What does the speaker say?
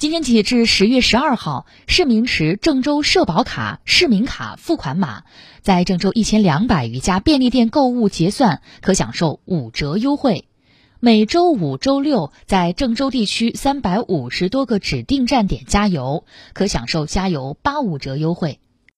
今天起至十月十二号市民持郑州社保卡市民卡付款码在郑州一千两百余家便利店购物结算可享受五折优惠。每周五周六在郑州地区三百五十多个指定站点加油可享受加油八五折优惠。